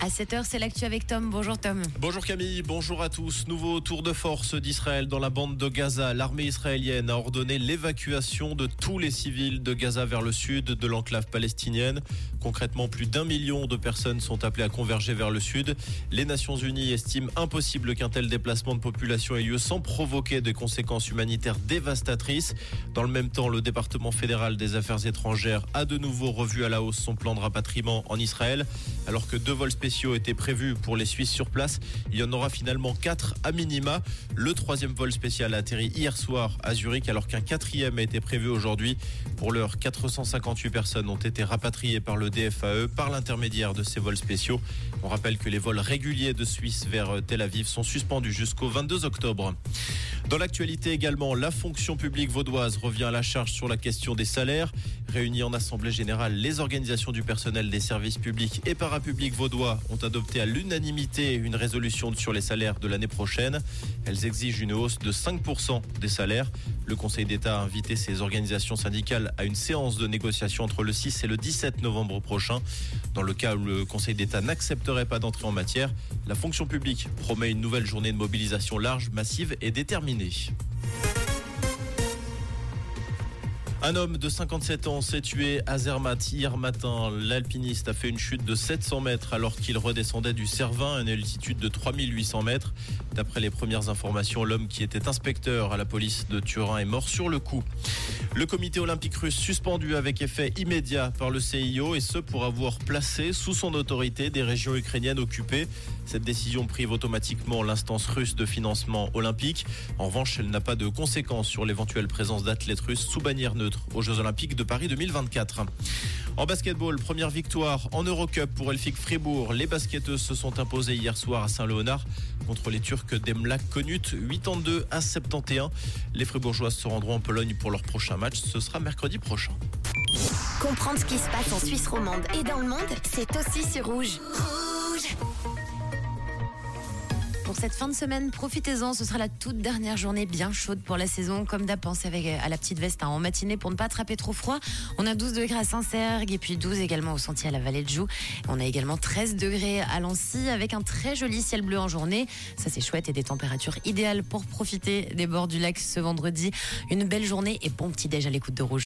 À 7h, c'est l'actu avec Tom. Bonjour Tom. Bonjour Camille, bonjour à tous. Nouveau tour de force d'Israël dans la bande de Gaza. L'armée israélienne a ordonné l'évacuation de tous les civils de Gaza vers le sud de l'enclave palestinienne. Concrètement, plus d'un million de personnes sont appelées à converger vers le sud. Les Nations Unies estiment impossible qu'un tel déplacement de population ait lieu sans provoquer des conséquences humanitaires dévastatrices. Dans le même temps, le département fédéral des affaires étrangères a de nouveau revu à la hausse son plan de rapatriement en Israël, alors que deux vols spéciaux spéciaux étaient prévus pour les Suisses sur place. Il y en aura finalement quatre à minima. Le troisième vol spécial a atterri hier soir à Zurich alors qu'un quatrième a été prévu aujourd'hui. Pour l'heure, 458 personnes ont été rapatriées par le DFAE par l'intermédiaire de ces vols spéciaux. On rappelle que les vols réguliers de Suisse vers Tel Aviv sont suspendus jusqu'au 22 octobre. Dans l'actualité également, la fonction publique vaudoise revient à la charge sur la question des salaires. Réunis en Assemblée générale, les organisations du personnel des services publics et parapublics vaudois ont adopté à l'unanimité une résolution sur les salaires de l'année prochaine. Elles exigent une hausse de 5% des salaires. Le Conseil d'État a invité ces organisations syndicales à une séance de négociation entre le 6 et le 17 novembre prochain. Dans le cas où le Conseil d'État n'accepterait pas d'entrer en matière, la fonction publique promet une nouvelle journée de mobilisation large, massive et déterminée. nicht. Un homme de 57 ans s'est tué à Zermatt hier matin. L'alpiniste a fait une chute de 700 mètres alors qu'il redescendait du Cervin à une altitude de 3800 mètres. D'après les premières informations, l'homme qui était inspecteur à la police de Turin est mort sur le coup. Le comité olympique russe suspendu avec effet immédiat par le CIO et ce pour avoir placé sous son autorité des régions ukrainiennes occupées. Cette décision prive automatiquement l'instance russe de financement olympique. En revanche, elle n'a pas de conséquences sur l'éventuelle présence d'athlètes russes sous bannière neutre aux Jeux olympiques de Paris 2024. En basketball, première victoire en Eurocup pour Elfic Fribourg. Les basketteuses se sont imposées hier soir à Saint-Léonard contre les Turcs d'Emlak Konut 82 à 71. Les Fribourgeoises se rendront en Pologne pour leur prochain match. Ce sera mercredi prochain. Comprendre ce qui se passe en Suisse romande et dans le monde, c'est aussi sur Rouge. Rouge cette fin de semaine, profitez-en. Ce sera la toute dernière journée bien chaude pour la saison. Comme d'hab, pensez avec, à la petite veste hein, en matinée pour ne pas attraper trop froid. On a 12 degrés à Saint-Sergue et puis 12 également au sentier à la vallée de Joux. On a également 13 degrés à Lancy avec un très joli ciel bleu en journée. Ça, c'est chouette et des températures idéales pour profiter des bords du lac ce vendredi. Une belle journée et bon petit déj à l'écoute de Rouge.